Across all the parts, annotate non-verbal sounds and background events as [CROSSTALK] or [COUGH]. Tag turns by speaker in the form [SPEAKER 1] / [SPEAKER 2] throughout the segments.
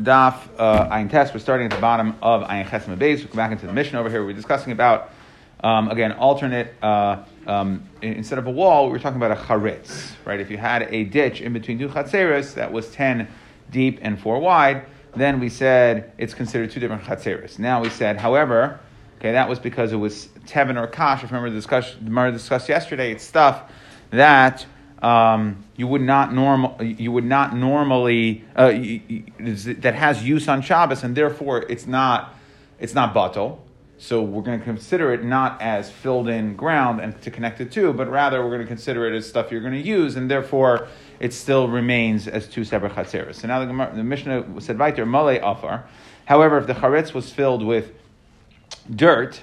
[SPEAKER 1] Daf uh, Ayin Test. We're starting at the bottom of Ayin Chesem Beis. We come back into the Mishnah over here. We're discussing about um, again alternate. Uh, um, instead of a wall, we were talking about a charitz, right? If you had a ditch in between two chatzeres that was ten deep and four wide, then we said it's considered two different chatzeres. Now we said, however, okay, that was because it was tevin or kash. If you remember the discussion, remember discussed yesterday, it's stuff that um, you would not normal you would not normally uh, that has use on Shabbos, and therefore it's not it's not batel. So we're going to consider it not as filled in ground and to connect it to, but rather we're going to consider it as stuff you're going to use, and therefore it still remains as two separate chatzeros. So now the, the Mishnah said weiter male afar. However, if the charetz was filled with dirt,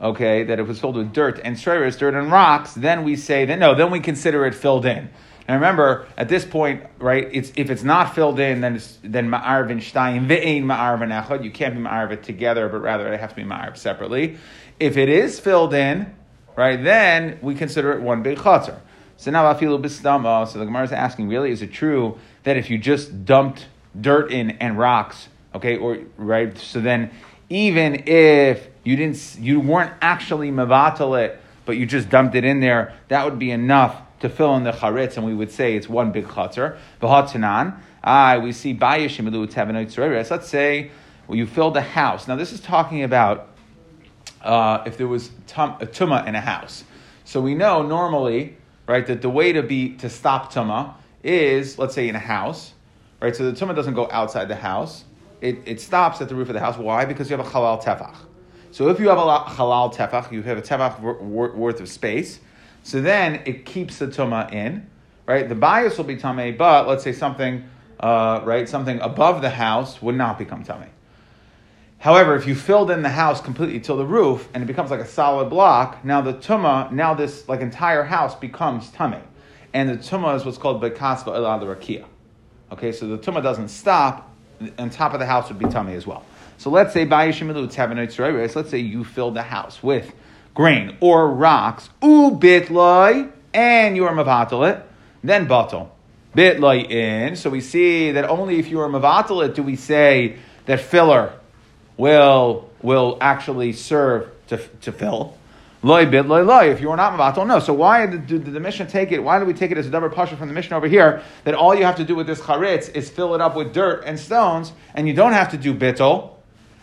[SPEAKER 1] okay, that it was filled with dirt and shredders, dirt and rocks, then we say that no, then we consider it filled in. And remember, at this point, right, it's, if it's not filled in, then it's then ma'arv and shtayim ve'ein ma'arv and echad. You can't be ma'arv it together, but rather it has to be ma'arv separately. If it is filled in, right, then we consider it one big chatzar. So now afilu bistama. So the Gemara is asking, really, is it true that if you just dumped dirt in and rocks, okay, or right, so then even if you didn't, you weren't actually mevatel it, but you just dumped it in there, that would be enough to fill in the charitz, and we would say it's one big chatzar. V'hatanan, ah, we see bayishim Let's say well, you filled a house. Now this is talking about uh, if there was tum- a tuma in a house. So we know normally, right, that the way to be to stop tuma is, let's say, in a house, right. So the tuma doesn't go outside the house; it, it stops at the roof of the house. Why? Because you have a halal tefach. So if you have a halal tefach, you have a tefach worth of space. So then it keeps the tuma in, right? The bias will be tame, but let's say something, uh, right, something above the house would not become tame. However, if you filled in the house completely till the roof and it becomes like a solid block, now the tuma, now this like entire house becomes tame, and the tuma is what's called bekasva elad rakia. Okay, so the tuma doesn't stop. On top of the house would be tummy as well. So let's say let's say you filled the house with grain or rocks, u and you are mavatal it, then batal. Bitloi in. So we see that only if you are mavatal it do we say that filler will will actually serve to, to fill. Loy bit loy loy. If you are not mavatal, no. So why did, did, the Mishnah take it? Why do we take it as a double pasha from the Mishnah over here? That all you have to do with this charitz is fill it up with dirt and stones, and you don't have to do bittel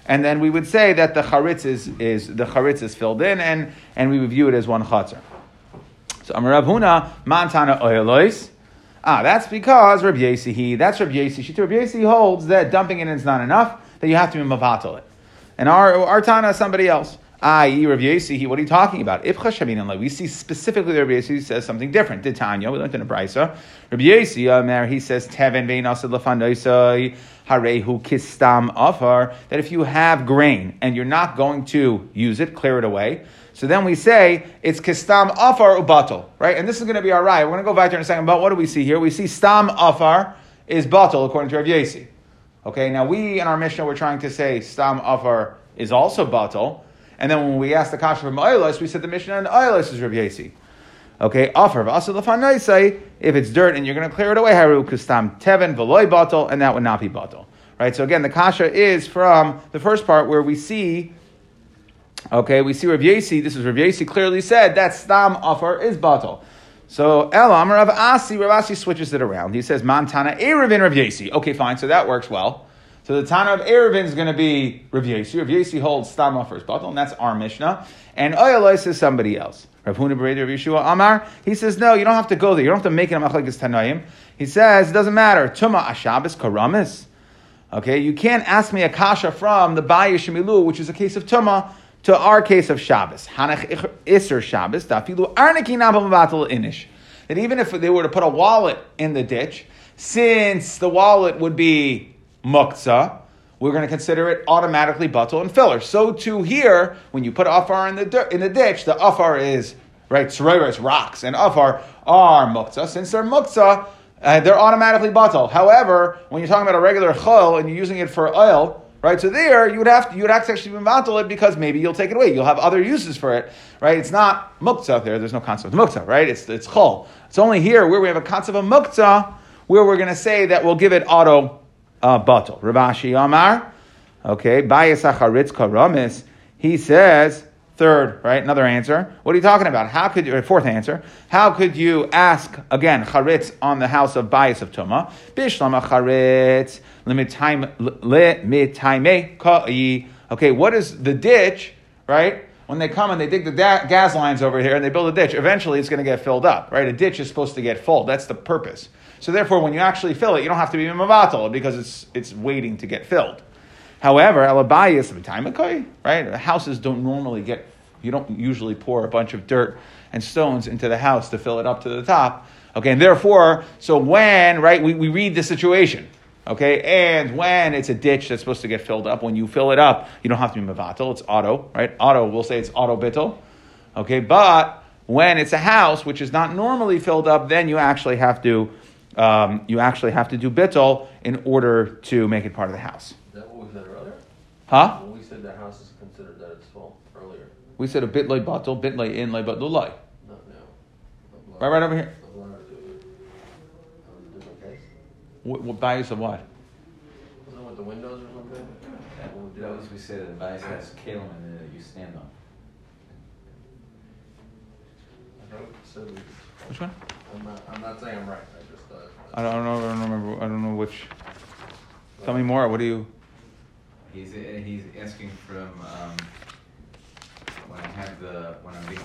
[SPEAKER 1] and then we would say that the charitz is, is the charitz is filled in, and, and we would view it as one chatzar. So Amar Rav Huna Mantana Oilois. Ah, that's because Rabbi Yesi, that's Rabbi Yesi. She Rabbi Yesi holds that dumping it in is not enough, that you have to be mavatal it. And our, our Tana is somebody else. I, Rabbi Yesi, what are you talking about? If Chashamin we see specifically that Rabbi Yesi says something different. Did we learned in a Brisa. Rabbi Yesi, um, he says, Teven vein asad lefanoisai harehu kistam afar, that if you have grain and you're not going to use it, clear it away. So then we say it's kistam afar ubatal, right? And this is going to be our right. We're going to go back there in a second. But what do we see here? We see stam afar is batal according to Rav Yesi. Okay, now we in our Mishnah we're trying to say stam afar is also batal. And then when we asked the kasha from Oilos, we said the Mishnah and Oilos is Rav Yesi. Okay, offer say if it's dirt and you're going to clear it away, haru kustam teven veloy bottle, and that would not be bottle. Right. So again, the kasha is from the first part where we see. Okay, we see Rav Yesi. This is Rav Yesi clearly said that stam offer is bottle. So Elam Rav Asi, Rav Asi switches it around. He says Montana Erevin Rav Yesi. Okay, fine. So that works well. So the Tana of Erevin is going to be Rav Yesi. Rav Yesi holds stam offer is bottle, and that's our Mishnah. And Oyalais is somebody else. Rav Huna of Yeshua Amar, he says, no, you don't have to go there. You don't have to make it a machlekes tanoim. He says, it doesn't matter. Tuma ashabis karamis. Okay, you can't ask me a kasha from the Baya Shemilu, which is a case of Tuma, to our case of Shabbos. Hanach Isser Shabbos, dafilu arniki inish. That even if they were to put a wallet in the ditch, since the wallet would be muktzah, we're going to consider it automatically batal and filler. So too here, when you put afar in the in the ditch, the afar is right. Tzroiris rocks and afar are muktzah. Since they're muktzah, uh, they're automatically batal. However, when you're talking about a regular chol and you're using it for oil, right? So there you would have to, you would have to actually batal it because maybe you'll take it away. You'll have other uses for it, right? It's not muktzah there. There's no concept of muktzah, right? It's it's chol. It's only here where we have a concept of muktzah where we're going to say that we'll give it auto uh, bottle. Rabashi Amar, okay, Bayas Acharitz Karamis, he says, third, right, another answer. What are you talking about? How could you, fourth answer, how could you ask, again, Charitz on the house of Bayas of Tuma? Bishlam Charitz, Limitaime Ka'i. Okay, what is the ditch, right? When they come and they dig the da- gas lines over here and they build a ditch, eventually it's going to get filled up, right? A ditch is supposed to get full. That's the purpose. So therefore, when you actually fill it, you don't have to be mavatal because it's, it's waiting to get filled. However, alabayis right? Houses don't normally get, you don't usually pour a bunch of dirt and stones into the house to fill it up to the top. Okay, and therefore, so when, right, we, we read the situation. Okay, and when it's a ditch that's supposed to get filled up, when you fill it up, you don't have to be mavatal, it's auto, right? Auto, we'll say it's auto bittel. Okay, but when it's a house which is not normally filled up, then you actually have to um, you actually have to do bittel in order to make it part of the house.
[SPEAKER 2] Is that what we said earlier?
[SPEAKER 1] Huh?
[SPEAKER 2] When we said the house is considered that it's full earlier.
[SPEAKER 1] We said a bit like batel, bit like in like batul like.
[SPEAKER 2] Not now.
[SPEAKER 1] Right, right over here.
[SPEAKER 2] Not allowed to do. That was a different case.
[SPEAKER 1] What, what bias of what?
[SPEAKER 2] Wasn't it with the windows or something? When we did
[SPEAKER 3] That was, we said the bias has kalim in it that you stand on.
[SPEAKER 2] I thought it said we-
[SPEAKER 1] Which one?
[SPEAKER 2] I'm not, I'm not saying I'm right, I just thought.
[SPEAKER 1] I don't know. I don't remember. I don't know which. Tell me more. What do you?
[SPEAKER 3] He's, uh, he's asking from, um, when I have the, when I'm, being-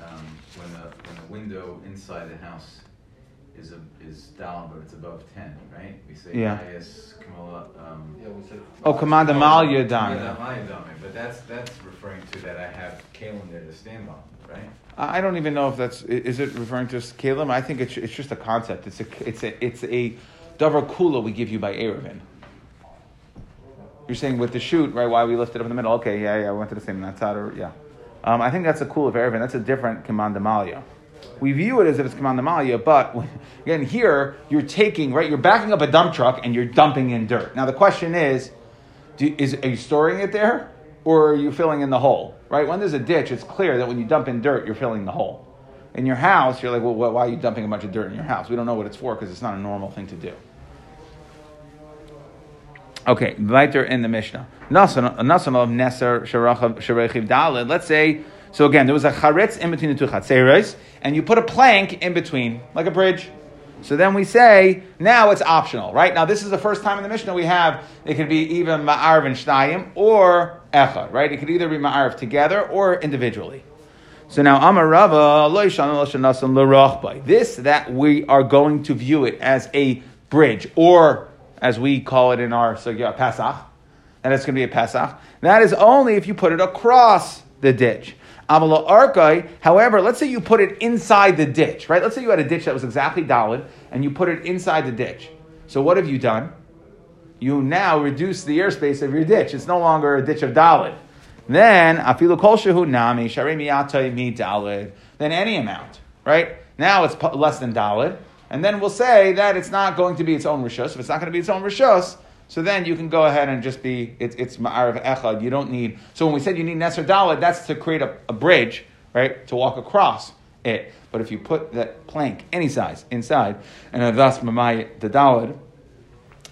[SPEAKER 3] um, when the, when the window inside the house is a, is down, but it's above ten, right? We say
[SPEAKER 1] Yeah.
[SPEAKER 3] bias, kamala, um.
[SPEAKER 2] Yeah, we said.
[SPEAKER 1] Oh, command Amalia
[SPEAKER 3] Yeah,
[SPEAKER 1] down.
[SPEAKER 3] not my dominant, but that's, that's referring to that I have kalim there to stand on, right?
[SPEAKER 1] I don't even know if that's. Is it referring to Kalim? I think it's, it's just a concept. It's a it's a it's a davar kula we give you by Erevin. You're saying with the shoot, right? Why we lift it up in the middle? Okay, yeah, yeah. We went to the same natzad or yeah. Um, I think that's a kula of Erevin. That's a different command Amalia. We view it as if it's command Amalia, but again, here you're taking right. You're backing up a dump truck and you're dumping in dirt. Now the question is, do, is are you storing it there or are you filling in the hole? Right? When there's a ditch, it's clear that when you dump in dirt, you're filling the hole. In your house, you're like, well, why are you dumping a bunch of dirt in your house? We don't know what it's for because it's not a normal thing to do. Okay, weiter in the Mishnah. Nasan of Neser Sharechiv Dalid. Let's say, so again, there was a charetz in between the two chatzeres, and you put a plank in between, like a bridge. So then we say, now it's optional, right? Now this is the first time in the Mishnah we have, it could be even ma'arv and shtayim, or echad, right? It could either be ma'arv together or individually. So now Amar Rava, lo yishanu lo. This that we are going to view it as a bridge, or as we call it in our sugya, Pesach, and it's going to be a Pesach. That is only if you put it across the ditch. Amala arkai, however, let's say you put it inside the ditch, right? Let's say you had a ditch that was exactly dalid, and you put it inside the ditch. So what have you done? You now reduce the airspace of your ditch. It's no longer a ditch of dalid. Then afilu kol shehu nami sharei mi dalid. Then any amount, right? Now it's less than dalid, and then we'll say that it's not going to be its own rishos. If it's not going to be its own rishus, so then you can go ahead and just be it's it's ma'arav echad. You don't need. So when we said you need neser dalid, that's to create a, a bridge, right, to walk across it. But if you put that plank any size inside, and thus mamay the dalid,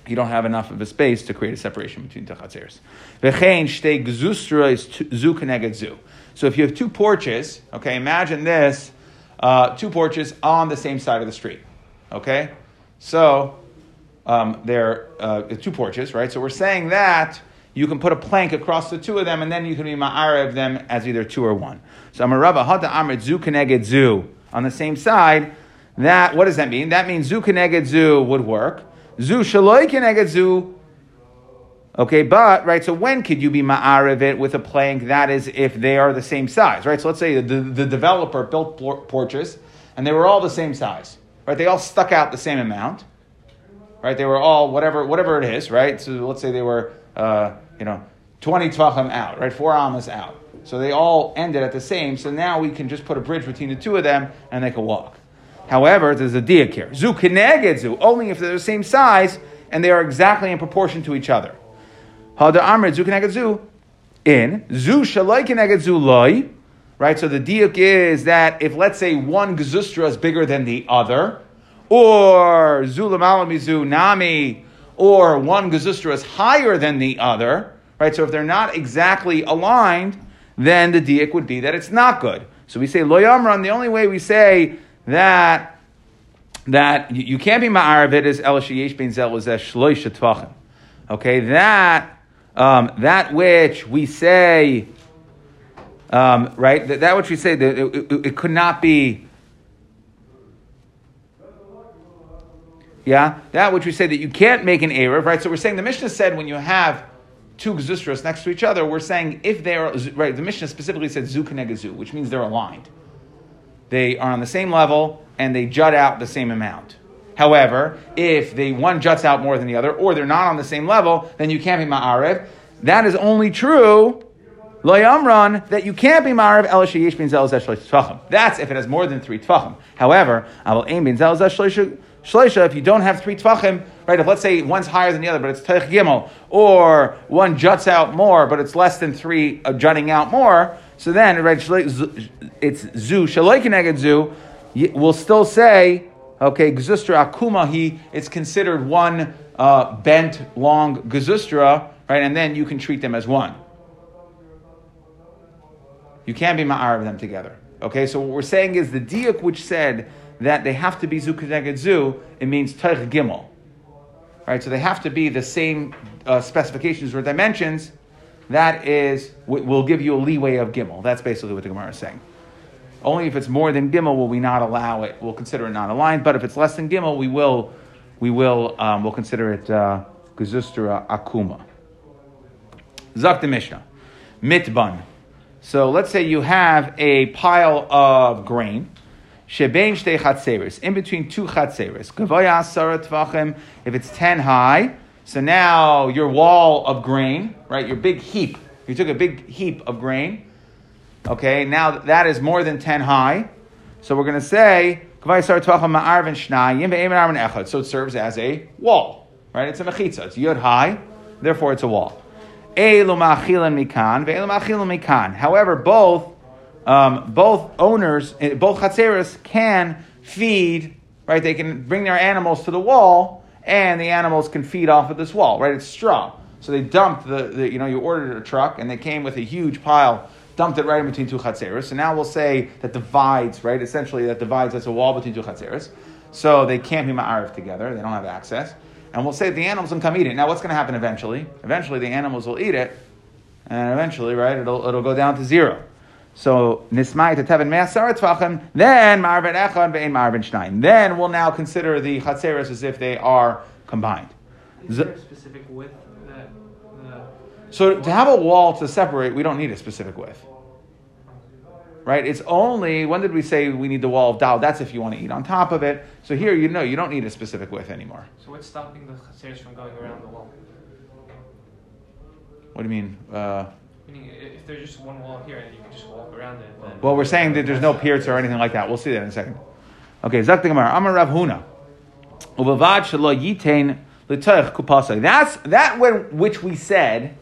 [SPEAKER 1] you don't have enough of a space to create a separation between the chatzeres. V'chein shtei gzustra zu keneged zu. So if you have two porches, okay, imagine this, uh, two porches on the same side of the street, okay? So um, they're uh, two porches, right? So we're saying that you can put a plank across the two of them, and then you can be ma'arev them as either two or one. So Amarava hada amrit zu keneged zu on the same side. That what does that mean? That means zu keneged zu would work. Zu shaloi keneged zu. Okay, but right. So when could you be ma'arev it with a plank? That is if they are the same size, right? So let's say the, the developer built por- porches, and they were all the same size, right? They all stuck out the same amount right? They were all whatever whatever it is, right? So let's say they were uh, you know twenty tvachim out, right? Four amas out. So they all ended at the same. So now we can just put a bridge between the two of them, and they can walk. However, there's a diak here. Zu zu only if they're the same size and they are exactly in proportion to each other. Hada amrit zu zu in zu keneged zu loy. Right, so the diuk is that if let's say one gezustra is bigger than the other, or Zulamalamizu Nami, or one Gazustra is higher than the other, right? So if they're not exactly aligned, then the diak would be that it's not good. So we say Loyamran. The only way we say that that you, can't be ma'arav is el sheyesh ben zel tvachim. Okay, that um, that which we say, um, right? That, that which we say that it, it, it could not be. Yeah, that which we say that you can't make an Erev, right? So we're saying the Mishnah said when you have two Gzustras next to each other, we're saying if they're, right, the Mishnah specifically said Zu Zu, which means they're aligned. They are on the same level and they jut out the same amount. However, if the one juts out more than the other, or they're not on the same level, then you can't be ma'arev. That is only true Loyamran, that you can't be ma'arev el sheyesh bin zel That's if it has more than three tfachim. However, I will aim bin zel shloisha if you don't have three tfachim, right? If let's say one's higher than the other, but it's teich gimel, or one juts out more, but it's less than three uh, jutting out more, so then right, it's zu shaloi keneged zu. We'll still say okay, gzustra akuma, he, it's considered one uh, bent long gzustra, right? And then you can treat them as one. You can't be ma'ar of them together. Okay, so what we're saying is the diuk which said that they have to be zu keneged zu, it means teich gimel. Right, so they have to be the same uh, specifications or dimensions. That is, will give you a leeway of gimel. That's basically what the Gemara is saying. Only if it's more than gimel will we not allow it. We'll consider it not aligned. But if it's less than gimel, we will, we will, um, we'll consider it uh, gezustra akuma. Zakta Mishnah, mitban. So let's say you have a pile of grain. Shebein shtei chatzeres, in between two chatzeres. Gavoya asara tvachim, if it's ten high. So now your wall of grain, right, your big heap, you took a big heap of grain, Okay, now that is more than 10 high. So we're going to say, so it serves as a wall, right? It's a mechitza. It's yud high, therefore it's a wall. However, both um, both owners, eh, both chatzeris can feed, right? They can bring their animals to the wall, and the animals can feed off of this wall, right? It's straw. So they dumped the, the you know, you ordered a truck, and they came with a huge pile dumped it right in between two chatzeros. So now we'll say that divides, right? Essentially, that divides, that's a wall between two chatzeros. So they can't be ma'arif together. They don't have access. And we'll say the animals can come eat it. Now, what's going to happen eventually? Eventually, the animals will eat it, and eventually, right, it'll, it'll go down to zero. So nismai to tevin me'asar tvachim, then marvin echad ve'in marvin shnaim. Then we'll now consider the chatzeros as if they are combined.
[SPEAKER 4] Is there a specific width that?
[SPEAKER 1] So to have a wall to separate, we don't need a specific width right? It's only when did we say we need the wall of dal? That's if you want to eat on top of it. So here, you know, you don't need a specific width anymore.
[SPEAKER 4] So what's stopping the chaseres from going around the wall?
[SPEAKER 1] What do you mean? Uh,
[SPEAKER 4] Meaning, if there's just one wall here and you can just walk around it. Then
[SPEAKER 1] well, we're saying that there's no pierce or anything like that. We'll see that in a second. Okay, Zak Gemara. Amar Rav Huna. That's that when which we said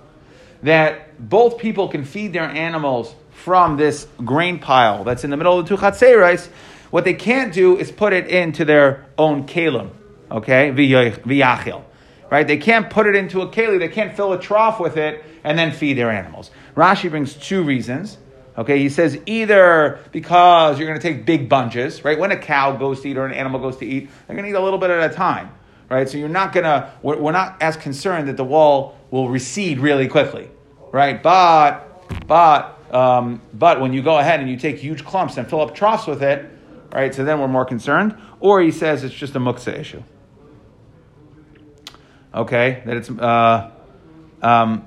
[SPEAKER 1] that both people can feed their animals from this grain pile that's in the middle of the two chatzerais, what they can't do is put it into their own kalim, okay, v'yachil, right? They can't put it into a keli, they can't fill a trough with it and then feed their animals. Rashi brings two reasons. Okay, he says either because you're going to take big bunches, right? When a cow goes to eat or an animal goes to eat, they're going to eat a little bit at a time, right? So you're not going to, we're, not as concerned that the wall will recede really quickly, right? But, but um, but when you go ahead and you take huge clumps and fill up troughs with it, right? So then we're more concerned. Or he says it's just a muksa issue. Okay, that it's uh, um,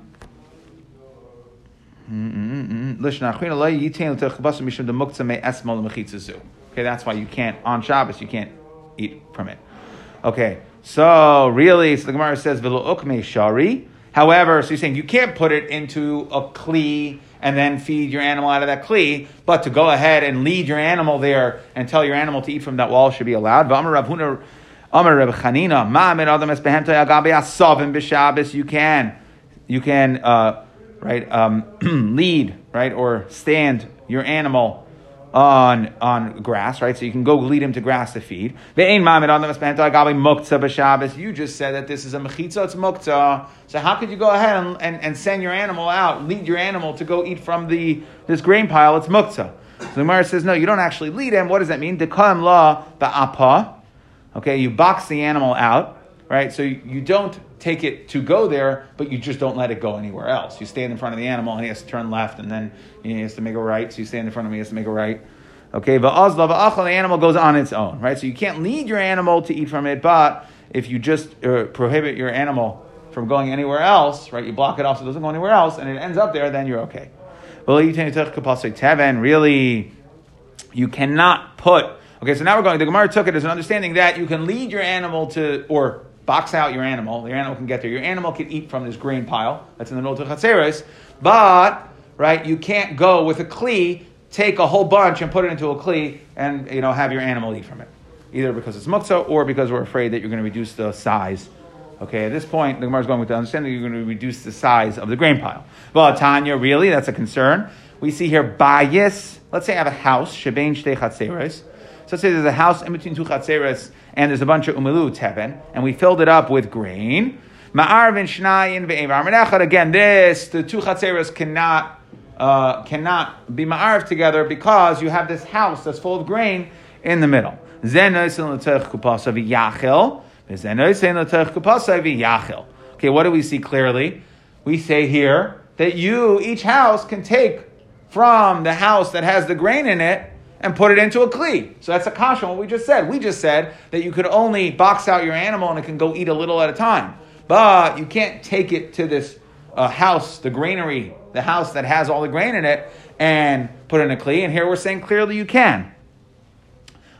[SPEAKER 1] Okay, that's why you can't on Shabbos you can't eat from it. Okay, so really, so the Gemara says shari. However, so you're saying you can't put it into a kli and then feed your animal out of that kli, but to go ahead and lead your animal there and tell your animal to eat from that wall should be allowed. You can, you can, uh, right, um, [CLEARS THROAT] lead, right, or stand your animal on on grass, right? So you can go lead him to grass to feed. You just said that this is a mechitza, it's mukta. So how could you go ahead and, and, and send your animal out, lead your animal to go eat from the this grain pile? It's mukta. So the Gemara says, no, you don't actually lead him. What does that mean? Dekam la ba'apa. Okay, you box the animal out, right? So you, don't take it to go there, but you just don't let it go anywhere else. You stand in front of the animal and he has to turn left and then he has to make a right. So you stand in front of him, he has to make a right. Okay, va'achal, the animal goes on its own, right? So you can't lead your animal to eat from it, but if you just uh, prohibit your animal from going anywhere else, right, you block it off so it doesn't go anywhere else, and it ends up there, then you're okay. Really, you cannot put, okay, so now we're going, the Gemara took it as an understanding that you can lead your animal to, or box out your animal. Your animal can get there. Your animal can eat from this grain pile that's in the middle of the chatzeres, but right, you can't go with a kli, take a whole bunch and put it into a kli, and you know have your animal eat from it, either because it's muktzah or because we're afraid that you're going to reduce the size. Okay, at this point, the Gemara is going with the understanding you're going to reduce the size of the grain pile. Well, Tanya, really, that's a concern. We see here bias. Let's say I have a house, shebein shtei chatzeres. So let's say there's a house in between two chatzeres and there's a bunch of umilu teben, and we filled it up with grain. Ma'arvin shnayin ve'evar Again, this the two chatzeres cannot uh, cannot be ma'arv together because you have this house that's full of grain in the middle. Okay, what do we see clearly? We say here that you, each house, can take from the house that has the grain in it and put it into a kli. So that's a kasha, what we just said. We just said that you could only box out your animal and it can go eat a little at a time. But you can't take it to this uh, house, the granary, the house that has all the grain in it, and put in a kli. And here we're saying clearly you can.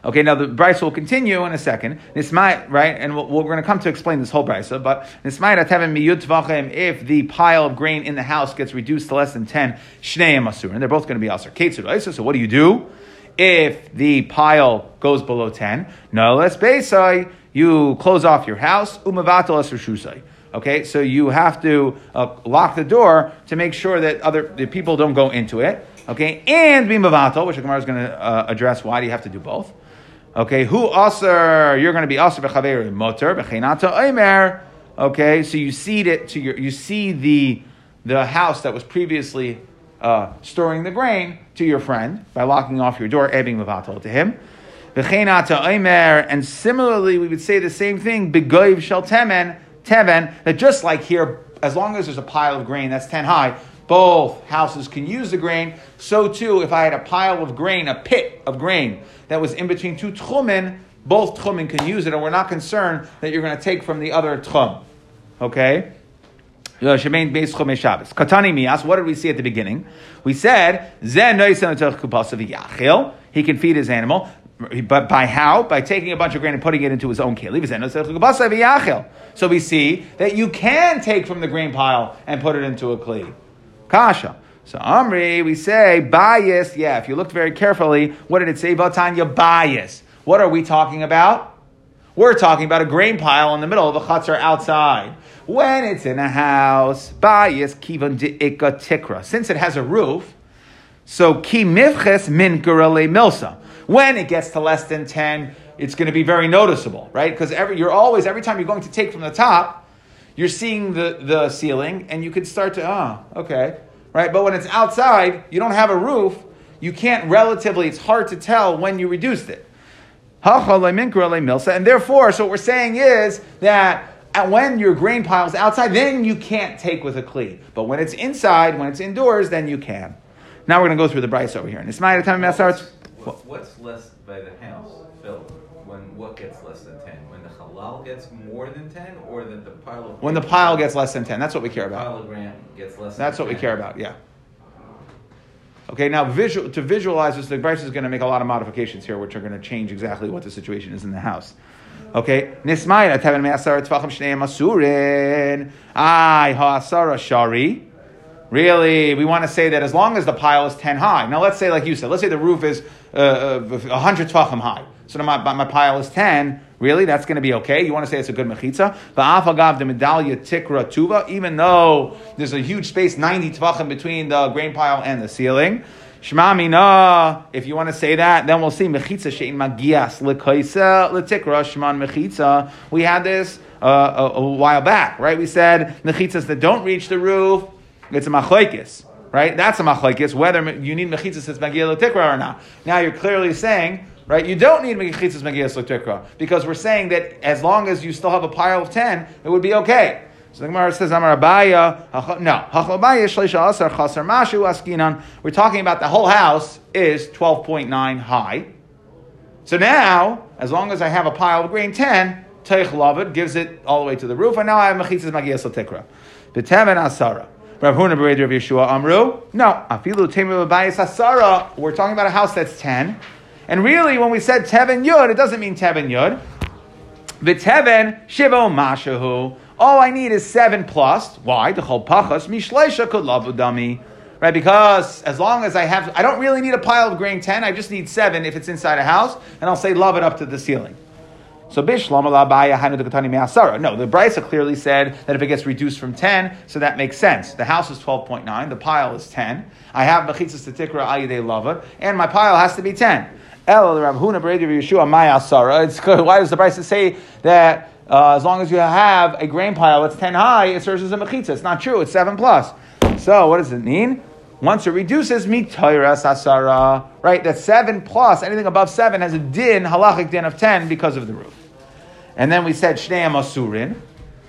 [SPEAKER 1] Okay, now the brisa will continue in a second. Nismai, right, and we we are going to come to explain this whole brisa. But nismai atevim miyut. If the pile of grain in the house gets reduced to less than ten, shneim and they're both going to be asur. Ketzur So what do you do? If the pile goes below 10, no less besai, you close off your house, umavatal shusai. Okay, so you have to uh, lock the door to make sure that other the people don't go into it. Okay, and be mavatal, which the Gemara is going to uh, address. Why do you have to do both? Okay, who aser? You're going to be aser b'chaveri motor b'cheinata oimer. Okay, so you cede it to your. You see the the house that was previously uh, storing the grain to your friend by locking off your door, ebbing levatel to him. And similarly, we would say the same thing, begoiv shel temen, teven, that just like here, as long as there's a pile of grain that's 10 high, both houses can use the grain. So too, if I had a pile of grain, a pit of grain that was in between two tchumen, both tchumen can use it, and we're not concerned that you're going to take from the other tchum. Okay? Katani mias. What did we see at the beginning? We said he can feed his animal, but by how? By taking a bunch of grain and putting it into his own keli. So we see that you can take from the grain pile and put it into a kli. Kasha. So Amri, we say bias. Yeah, if you looked very carefully, what did it say? Vatanya bias. What are we talking about? We're talking about a grain pile in the middle of a chutzner outside. When it's in a house, bias kivan de'ika tikra. Since it has a roof, so ki mifches min milsa. When it gets to less than 10, it's going to be very noticeable, right? Because every, you're always, every time you're going to take from the top, you're seeing the, the ceiling and you can start to, ah, oh, okay, right? But when it's outside, you don't have a roof, you can't relatively, it's hard to tell when you reduced it. And therefore, so what we're saying is that when your grain pile is outside, then you can't take with a kli. But when it's inside, when it's indoors, then you can. Now we're going to go through the Brisa over here. And it's my time starts.
[SPEAKER 3] What's less by the house, Phil? When what gets less than ten? When the halal gets more than ten, or that the pile of
[SPEAKER 1] when the pile gets less than ten? That's what we care about.
[SPEAKER 3] Pile of gets less.
[SPEAKER 1] That's what
[SPEAKER 3] 10.
[SPEAKER 1] we care about. Yeah. Okay, now visual, to visualize this, the Brisa is going to make a lot of modifications here, which are going to change exactly what the situation is in the house. Okay, nismayra teven me'asar tvachim shneim asurin. Ay ha'asara shari. Really, we want to say that as long as the pile is 10 high. Now, let's say, like you said, let's say the roof is uh, 100 tvachim high. So my, my pile is 10. Really? That's going to be okay? You want to say it's a good mechitza? Ba'afagav the medallia tikra tuva, even though there's a huge space, 90 tvachim between the grain pile and the ceiling. Shema mina. If you want to say that, then we'll see mechitza shein magias lekoisa letikra shman mechitza. We had this uh, a, a while back, right? We said mechitzas that don't reach the roof, it's a machlekes, right? That's a machlekes whether you need mechitzas that's magia letikra or not. Now you're clearly saying. Right, you don't need mechitzas magias letikra because we're saying that as long as you still have a pile of ten, it would be okay. So the Gemara says, Amar Abaya, no, Hachlabaya Shleisha Asar Chasar Mashu Askinan. We're talking about the whole house is 12.9 high. So now, as long as I have a pile of grain 10, Teich Lavid gives it all the way to the roof, and now I have Mechitzas Magias Latikra. B'temen Asara. Rav Huna Bered Rav Yeshua Amru. No, Afilu Temu Abayis Asara. We're talking about a house that's 10. And really, when we said Teven Yud, it doesn't mean Teven Yud. V'teven Shivo Mashahu. All I need is seven plus. Why? The whole pachas mishleisha could love dummy. Right, because as long as I have, I don't really need a pile of grain 10, I just need seven if it's inside a house, and I'll say love it up to the ceiling. So bishlam me'asara. No, the Brisa clearly said that if it gets reduced from 10, so that makes sense. The house is 12.9, the pile is 10. I have mechitzas to tikra ayide lava, and my pile has to be 10. El Rav Huna Bredi Yeshua Maya It's Why does the Brisa say that uh, as long as you have a grain pile that's 10 high, it serves as a mechitza. It's not true, it's 7 plus. So what does it mean? Once it reduces, mitoiras asara, right? That 7 plus, anything above 7 has a din, halachic din of 10 because of the roof. And then we said shneim asurin,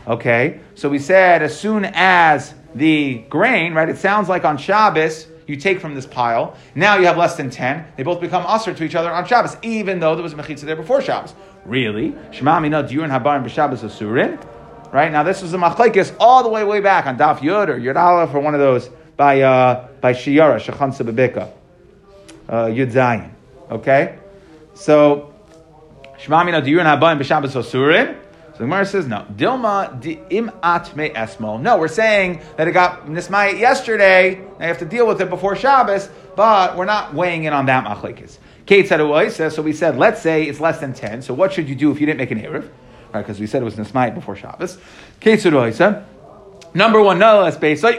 [SPEAKER 1] okay? So we said as soon as the grain, right? It sounds like on Shabbos, you take from this pile. Now you have less than 10. They both become usher to each other on Shabbos, even though there was a mechitza there before Shabbos. Really? Shema mina diurin habarim b'Shabbos asurin. Right? Now this was a machlekes all the way, way back on Daf Yud or Yud Aleph or one of those by, uh, by Shiara, Shechan Sababika. Uh, Yud Zayin. Okay? So, Shema mina diurin habarim b'Shabbos asurin. So the Gemara says no. Dilma di im at me esmo. No, we're saying that it got nismayit yesterday. You have to deal with it before Shabbos, but we're not weighing in on that machlekes. Kate said so. We said let's say it's less than ten. So what should you do if you didn't make an erev? Right, because we said it was nismayit before Shabbos. Kate said number one, no less base. Um,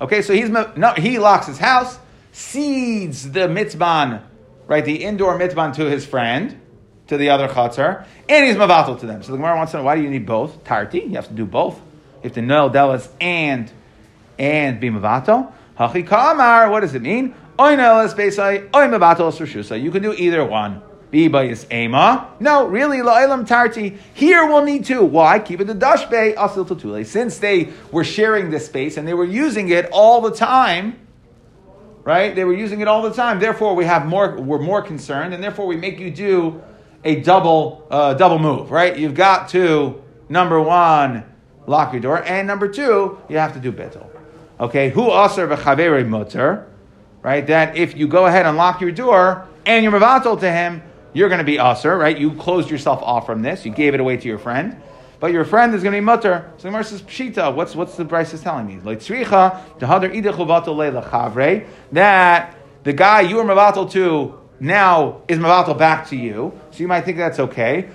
[SPEAKER 1] okay, so he's no, he locks his house, cedes the mitzban, right, the indoor mitzban to his friend to the other chatzar, and he's mavatal to them. So the Gemara wants to know why do you need both? Tarti, you have to do both. You have to know delas and and be mavatal. Hachi kamar, what does it mean? Oy nelas beisai, oy mavatal sushusa. You can do either one. Be bayis ema. No, really, la'ilam tarti. Here we'll need two. Why? Keep it the dashbe asil tutule. Since they were sharing this space and they were using it all the time, right? They were using it all the time. Therefore, we have more. We're more concerned, and therefore we make you do a double uh, double move, right? You've got to number one lock your door, and number two you have to do bittul. Okay, who aser v'chaveri mutter, right? That if you go ahead and lock your door and you're mevatel to him, you're going to be aser, right? You closed yourself off from this. You gave it away to your friend. But your friend is going to be mutter. So the Gemara says, Pshita, what's, what's the price is telling me? That the guy you were mevatel to now is Mavatal back to you. So you might think that's okay.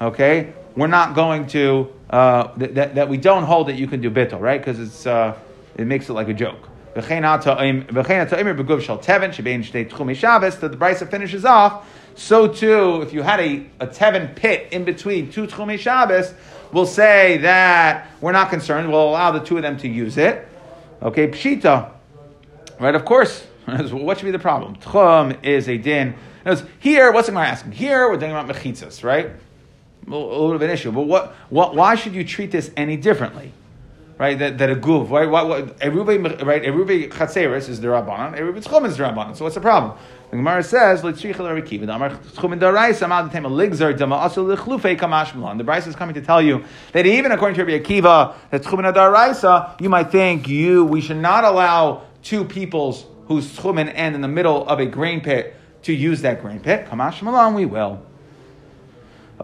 [SPEAKER 1] Okay? We're not going to, uh, that, that we don't hold that you can do bittel, right? Because it's uh, it makes it like a joke. That The Brisa finishes off. So too, if you had a, a Tevin pit in between two Tchumei Shabbos, we'll say that we're not concerned. We'll allow the two of them to use it. Okay, Pshita. Right, of course, [LAUGHS] what should be the problem? Tchum is a din. Here, what's the Gemara asking? Here, we're talking about mechitzas, right? A little bit of an issue, but what, what, why should you treat this any differently? Right, that, that a guv, right? What, what, Erube, right? Erube chatzeris is the rabbanon. Erube tchum is the rabbanon. So what's the problem? The Gemara says, "Let's The Brisa is coming to tell you that even according to Rabbi Akiva, that you might think you we should not allow two people's who's tchumen and in the middle of a grain pit to use that grain pit. Kamash Malam, we will.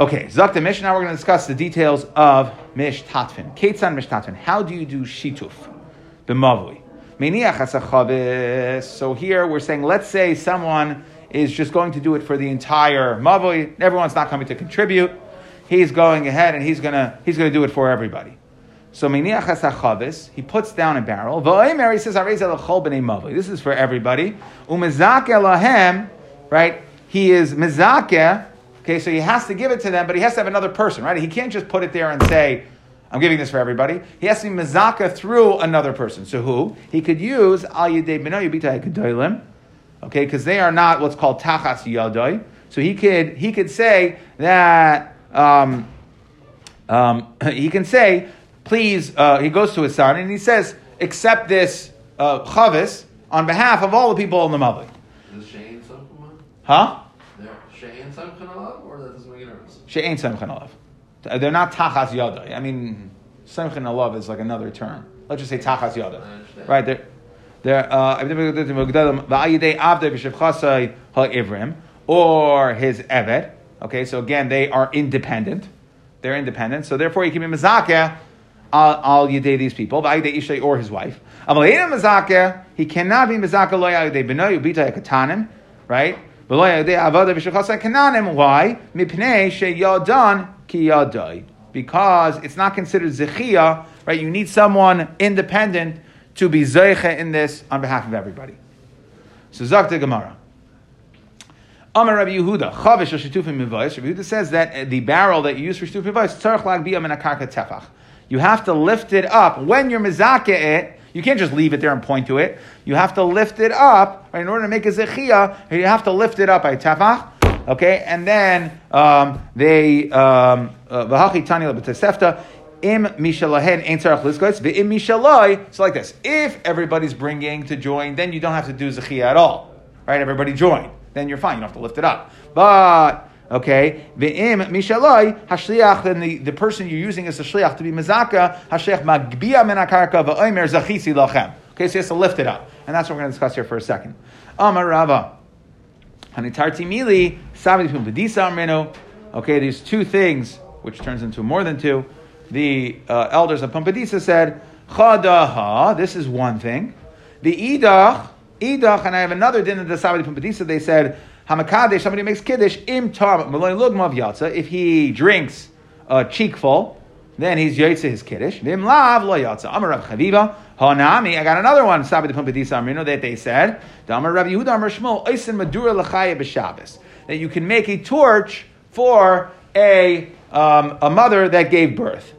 [SPEAKER 1] Okay, Zakta Mish. Now we're going to discuss the details of Mish Tatfin. Ketzan Mish Tatfin. How do you do Shituf? B'mavui. So here we're saying, let's say someone is just going to do it for the entire Mavui. Everyone's not coming to contribute. He's going ahead and he's to he's to do it for everybody. So miniach has chavis. He puts down a barrel. V'oimer, he says. This is for everybody. Umezake lahem, right? He is mezake. Okay, so he has to give it to them, but he has to have another person, right? He can't just put it there and say, "I'm giving this for everybody." He has to be mezaka through another person. So who? He could use al yedei b'nei yubita kedolim. Okay, because they are not what's called tachas yadoi. So he could he could say that um, um, [LAUGHS] he can say, please. Uh, he goes to his son and he says, accept this uh, chavis on behalf of all the people in the mavli.
[SPEAKER 2] Is Shane Samchanalav?
[SPEAKER 1] Huh?
[SPEAKER 2] Shane Samchanalav, or that doesn't make a difference?
[SPEAKER 1] Alav. They're not tachas yadai. I mean, semchen alav is like another term. Let's just say tachas
[SPEAKER 2] understand.
[SPEAKER 1] Right there. There, uh, va'ayidei avdei b'shevchasai ha'ivrim, or his evet. Okay, so again, they are independent. They're independent, so therefore he can be mezakeh al yidei these people, va'ayidei ishay or his wife. Aval yidei mezakeh, he cannot be mezakeh lo yidei b'noy ubita yakatanim, right? V'lo yidei avada b'shevchasai kananim. Why? Mipnei sheyadan ki yadai. Because it's not considered zechiyah, right? You need someone independent to be zeiche in this on behalf of everybody. So Zakta Gemara. Amar Rabbi Yehuda, Chavish Shitufim Mivais. Rabbi Yehuda says that the barrel that you use for Shitufim Mivais, Tzarech Lag Biyam and Akarka Tefach. You have to lift it up. When you're mizake it, you can't just leave it there and point to it. You have to lift it up. Right? In order to make a zechiyah, you have to lift it up by tefach. Okay, and then um, they um, uh, v'hachi tani lebetesefta im mishalahen ein tzarach lizgoitz ve'im mishaloi. So like this: if everybody's bringing to join, then you don't have to do zechiyah at all. Right? Everybody join, then you're fine. You don't have to lift it up. But Okay, ve'im mishaloi hashliach. Then the, the person you're using as a shliach to be mezaka hashliach magbia min akarka va'omer zachisi lachem. Okay, so he has to lift it up, and that's what we're going to discuss here for a second. Amar Rava, hanitarti mili sabdi pum. Okay, there's two things which turns into more than two. The uh, elders of Pumbedisa said chadaha. This is one thing. The idach idach, and I have another din of the sabdi Pumbedisa. They said. Hamakadesh, somebody makes kiddush im tam malay lugmav yatsa. If he drinks a cheekful, then he's yotze his kiddush. Vim lav lo yatsa. Amar Rav Chaviva Hanami. I got another one. Sabbath Pumbedisa Amrino that they said. The Amar Rav Yehuda Amar Shmuel Oisin Madura Lachaya b'Shabbos. That you can make a torch for a um, a mother that gave birth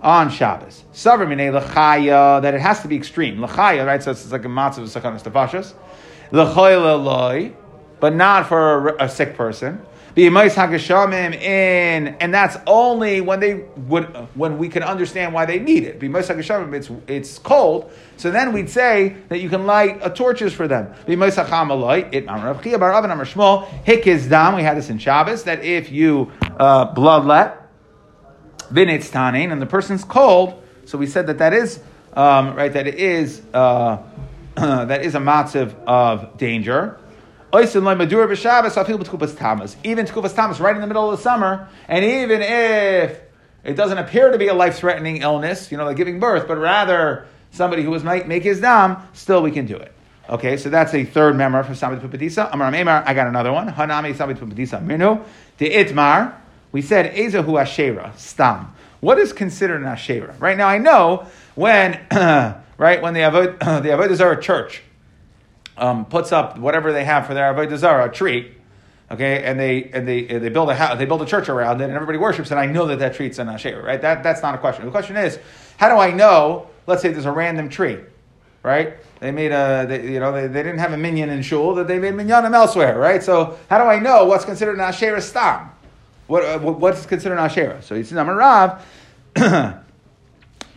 [SPEAKER 1] on Shabbos. Savr minei lachaya that it has to be extreme. Lachaya, right? So it's like a matzah of sakanas tefashas. Lachaya loy but not for a, a sick person. In, and that's only when they would when we can understand why they need it. It's it's cold, so then we'd say that you can light uh, torches for them. We had this in Shabbos that if you uh, bloodlet, vinitz tanin, and the person's cold, so we said that that is um, right. That it is uh, [CLEARS THROAT] that is a matziv of danger. Even Tkupas Tamas, right in the middle of the summer, and even if it doesn't appear to be a life-threatening illness, you know, like giving birth, but rather somebody who was might make his dam, still we can do it. Okay, so that's a third member for Samit Pupadisa. Amar Memar, I got another one. Hanami Samit Pupadisa Minu. The Itmar, we said Ezahu Ashera, Stam. What is considered an Ashera? Right now, I know when, [COUGHS] right, when the Avodah, [COUGHS] the Avodah Zarah church, um, puts up whatever they have for their avodah zarah, a tree, okay, and they and they they build a house, they build a church around it, and everybody worships, and I know that that tree's an asher, right? That that's not a question. The question is, how do I know? Let's say there's a random tree, right? They made a, they, you know, they, they didn't have a minyan in shul, that they made minyanim elsewhere, right? So how do I know what's considered an asher stam? What, uh, what's considered an asher? So I'm a rav. [COUGHS]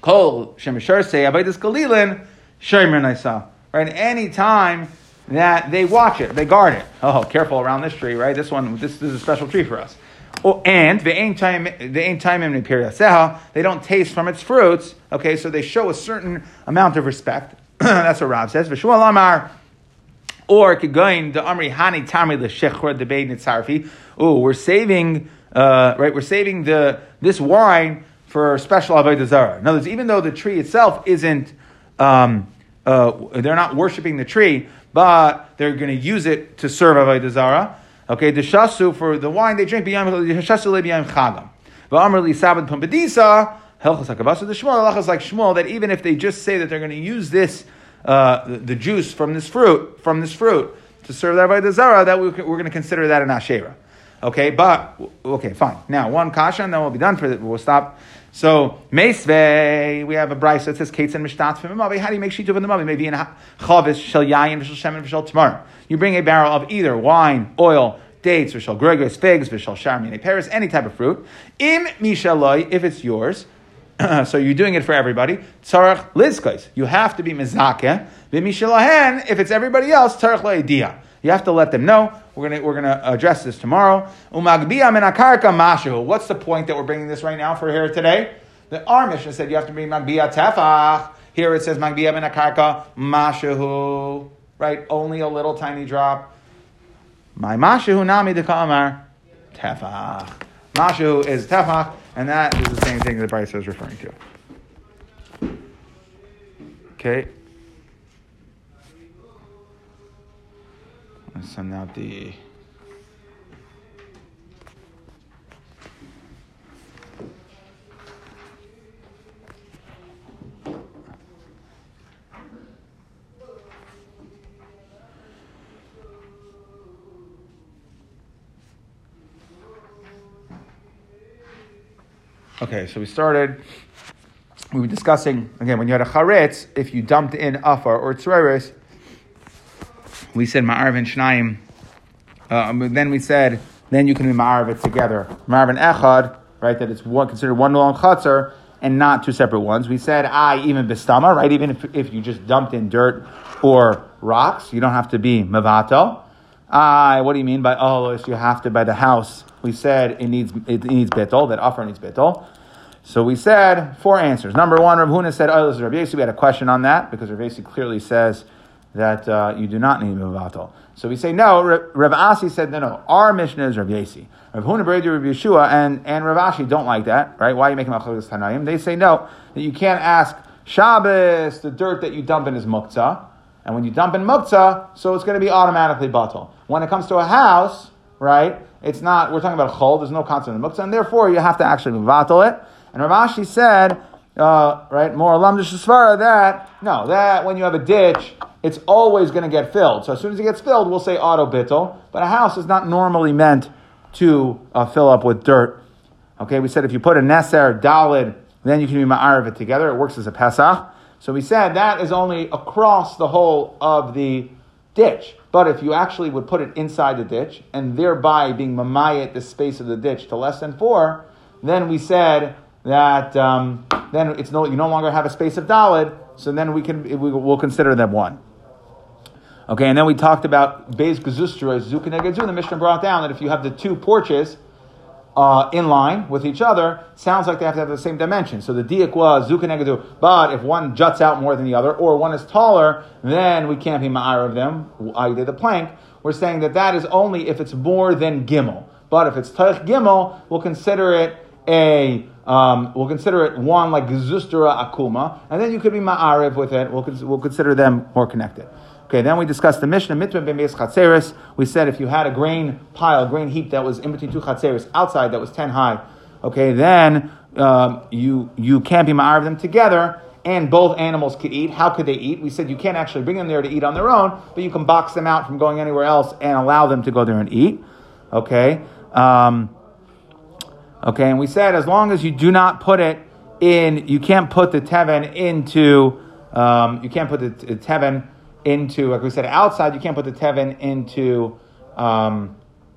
[SPEAKER 1] Kol shemishar say avodas galilin shomer naisa right? Any time that they watch it, they guard it. Oh, careful around this tree, right? This one, this, this is a special tree for us. Oh, and the ain't time, the ain't time in They don't taste from its fruits. Okay, so they show a certain amount of respect. [CLEARS THROAT] That's what Rob says. V'shual Amar. Or Kigoin the Amri Hani Tami the Beid Nitzarfi. Oh, we're saving, uh, right? We're saving the this wine for special avodah zarah. In other words, even though the tree itself isn't um, uh, they're not worshiping the tree, but they're going to use it to serve avodah zara. Okay, the shasu for the wine they drink b'yam shasu le b'yam chagam. V'amr li sabbat pumbedisa Helchas hakavasa the like that even if they just say that they're going to use this uh, the, juice from this fruit from this fruit to serve that by that we, we're going to consider that an ashera. Okay, but okay, fine. Now one kasha, and then we'll be done for it. We'll stop. So meisve, we have a brisa that says kates and mishtat from mavi. How do you make shituv in the mavi? Maybe in chavis shel yayin v'shel shemen v'shel tomorrow. You bring a barrel of either wine, oil, dates, v'shel gregos, figs, v'shel sharmine paris, any type of fruit. Im mishaloi, if it's yours. [CLEARS THROAT] so you're doing it for everybody. Tzarach lizkais. You have to be mezakeh. V'mishalahen, if it's everybody else, tzarach lo'idiyah. You have to let them know. We're gonna we're gonna address this tomorrow. Umagbia min akarka mashu. What's the point that we're bringing this right now for here today? The our Mishnah said you have to bring magbia tefach. Here it says magbia min akarka mashu. Right, only a little tiny drop. My mashu nami de kamar tefach. Mashu is tefach, and that is the same thing that Brisa is referring to. Okay. Let's send out the. Okay, so we started. We were discussing again when you had a charetz, if you dumped in afar or tzereres, we said ma'arv and shnayim. Um, then we said then you can be ma'arv it together. Ma'arv and echad, right? That it's one considered one long chutzner and not two separate ones. We said I even bistama, right? Even if, if you just dumped in dirt or rocks, you don't have to be mavato. I, what do you mean by oh, you have to by the house? We said it needs it needs bittel, that offer needs bittel. So we said four answers. Number one, Rav Huna said, oh, this is Rav Yesi. We had a question on that because Rav Yesi clearly says that uh, you do not need mavato. So we say no. Rav Asi said no, no. Our Mishnah is Rav Yesi. Rav Huna Rav Yeshua and and Rav Ashi don't like that, right? Why are you making machlokes tanayim? They say no that you can't ask Shabbos. The dirt that you dump in is muktzah, and when you dump in muktzah, so it's going to be automatically batal. When it comes to a house, right? It's not. We're talking about a chol. There's no concept in muktzah, and therefore you have to actually vatal it. And Rav Ashi said, uh, right, more alam that no, that when you have a ditch it's always going to get filled. So as soon as it gets filled, we'll say auto bittel. But a house is not normally meant to uh, fill up with dirt. Okay, we said if you put a neser dalid, then you can be ma'ariv it together. It works as a pesach. So we said that is only across the whole of the ditch. But if you actually would put it inside the ditch and thereby being mamayet the space of the ditch to less than four, then we said that um, then it's no you no longer have a space of dalid. So then we can we, will consider them one. Okay, and then we talked about Beis Gazustra, Zukanegedzu. The Mishnah brought down that if you have the two porches uh, in line with each other, sounds like they have to have the same dimension. So the diak was. But if one juts out more than the other, or one is taller, then we can't be ma'ar of them, did the plank. We're saying that that is only if it's more than gimel. But if it's taich gimel, we'll consider it a um, we'll consider it one like Gazustra Akuma, and then you could be Ma'ariv with it. We'll, we'll consider them more connected. Okay, then we discussed the Mishnah Mitzvah B'Meis Chatzeris. We said if you had a grain pile, grain heap that was in between two Chatzeris outside that was 10 high, okay, then um, you, you can't be Ma'ariv them together and both animals could eat. How could they eat? We said you can't actually bring them there to eat on their own, but you can box them out from going anywhere else and allow them to go there and eat. Okay? Um, okay, and we said as long as you do not put it in, you can't put the teven into, um, you can't put the, teven into, like we said, outside, you can't put the tevin into um,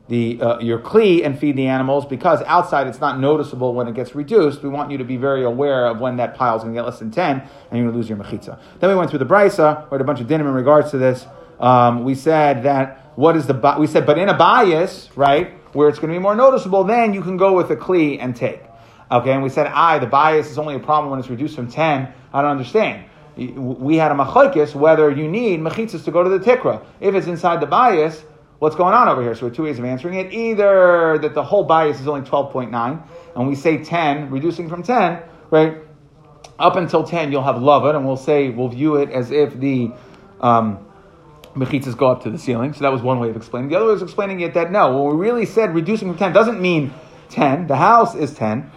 [SPEAKER 1] the uh, your kli and feed the animals because outside it's not noticeable when it gets reduced. We want you to be very aware of when that pile is going to get less than 10 and you're going to lose your mechitza. Then we went through the brisa, we had a bunch of dinim in regards to this. Um, we said that what is the, we said, but in a bias, right, where it's going to be more noticeable, then you can go with a kli and take. Okay, and we said, I, the bias is only a problem when it's reduced from 10. I don't understand we had a machlokes whether you need mechitzas to go to the tikra. If it's inside the bias, what's going on over here? So two ways of answering it. Either that the whole bias is only 12.9, and we say 10, reducing from 10, right? Up until 10, you'll have love it, and we'll say, we'll view it as if the um, mechitzas go up to the ceiling. So that was one way of explaining. The other way of explaining it that no, when we really said reducing from 10 doesn't mean 10. The house is 10.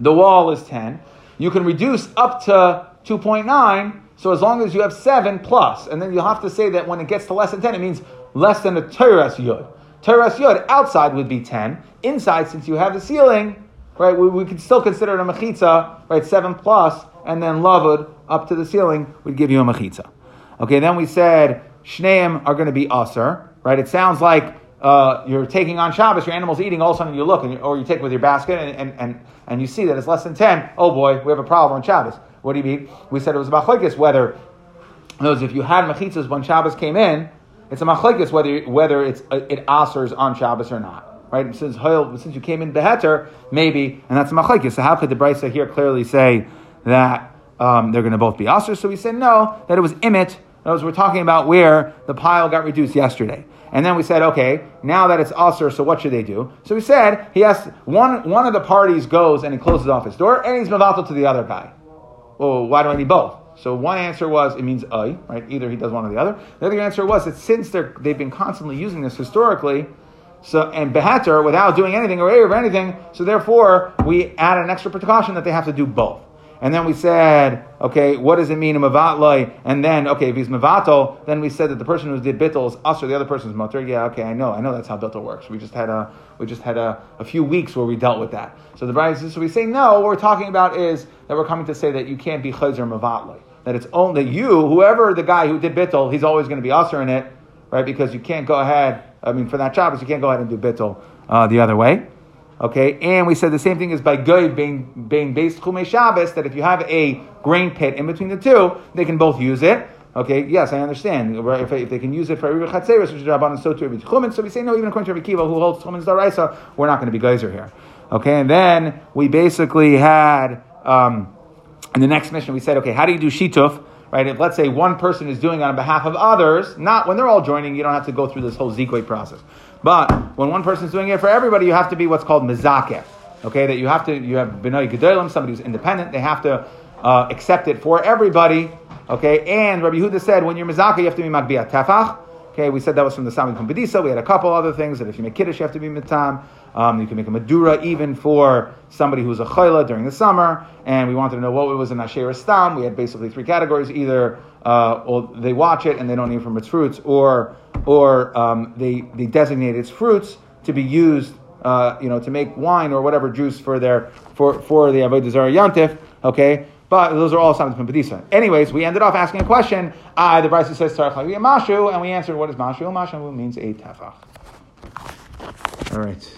[SPEAKER 1] the wall is 10. You can reduce up to 2.9, so as long as you have 7 plus, and then you'll have to say that when it gets to less than 10, it means less than a teres yud. Teres yud outside would be 10. Inside, since you have the ceiling, right, we, we could still consider it a mechitza, right, 7 plus, and then lavud up to the ceiling would give you a mechitza. Okay, then we said shneim are going to be aser, right? It sounds like uh, you're taking on Shabbos, your animal's eating, all of a sudden you look, and you, or you take with your basket, and, and, and, and you see that it's less than 10. Oh boy, we have a problem on Shabbos. What do you mean? We said it was about machlekes whether, those if you had mechitzas when Shabbos came in, it's a machlekes whether, whether it's, uh, it asers on Shabbos or not. Right? Since, since you came in beheter, maybe, and that's machlekes. So how could the Brisa here clearly say that um, they're going to both be asers? So we said no, that it was imit. Those we're talking about where the pile got reduced yesterday. And then we said, okay, now that it's usher, so what should they do? So we said, he has one, one of the parties goes and he closes off his door, and he's mevatel to the other guy. Well, why do I need both? So one answer was it means I, right? Either he does one or the other. The other answer was that since they're, they've been constantly using this historically, so and behater without doing anything or or anything, so therefore we add an extra precaution that they have to do both. And then we said, okay, what does it mean, mavatloi? And then, okay, if he's mavato, then we said that the person who did bittel is us or the other person's motor. Yeah, okay, I know, I know that's how bittel works. We just had a, we just had a, a few weeks where we dealt with that. So the Bride so we say no. What we're talking about is that we're coming to say that you can't be chazer mavatloi. That it's only you, whoever the guy who did bittel, he's always going to be usher in it, right? Because you can't go ahead. I mean, for that Shabbos, you can't go ahead and do bittel uh, the other way. Okay, and we said the same thing is by goy being being based chume Shabbos that if you have a grain pit in between the two, they can both use it. Okay, yes, I understand. If, if they can use it for Riva Chatzeris, which is Rabban, so to Chumin. So we say no, even according to Rabbi Akiva, who holds Chumin's Daraisa, we're not going to be geyser here. Okay, and then we basically had um, in the next Mishnah we said, okay, how do you do shituf? Right, if let's say one person is doing on behalf of others, not when they're all joining, you don't have to go through this whole zikoi process. But when one person's doing it for everybody, you have to be what's called mizakeh. Okay, that you have to, you have benoy gedolim, somebody who's independent, they have to uh, accept it for everybody. Okay, and Rabbi Yehuda said when you're mizakeh, you have to be magbiat tefach. Okay, we said that was from the Sami Bedisa. We had a couple other things that if you make kiddush, you have to be mitam. Um, you can make a madura even for somebody who's a chayla during the summer. And we wanted to know what it was in Asheira Stam. We had basically three categories: either uh, they watch it and they don't eat from its fruits, or or um, they they designate its fruits to be used, uh, you know, to make wine or whatever juice for their for for the avodah zarah yantif. Okay. But those are all signs of Padisa. Anyways, we ended off asking a question. Uh, the Brisa says Tzarech Mashu, and we answered what is Mashu? Mashu means a tefach. All right.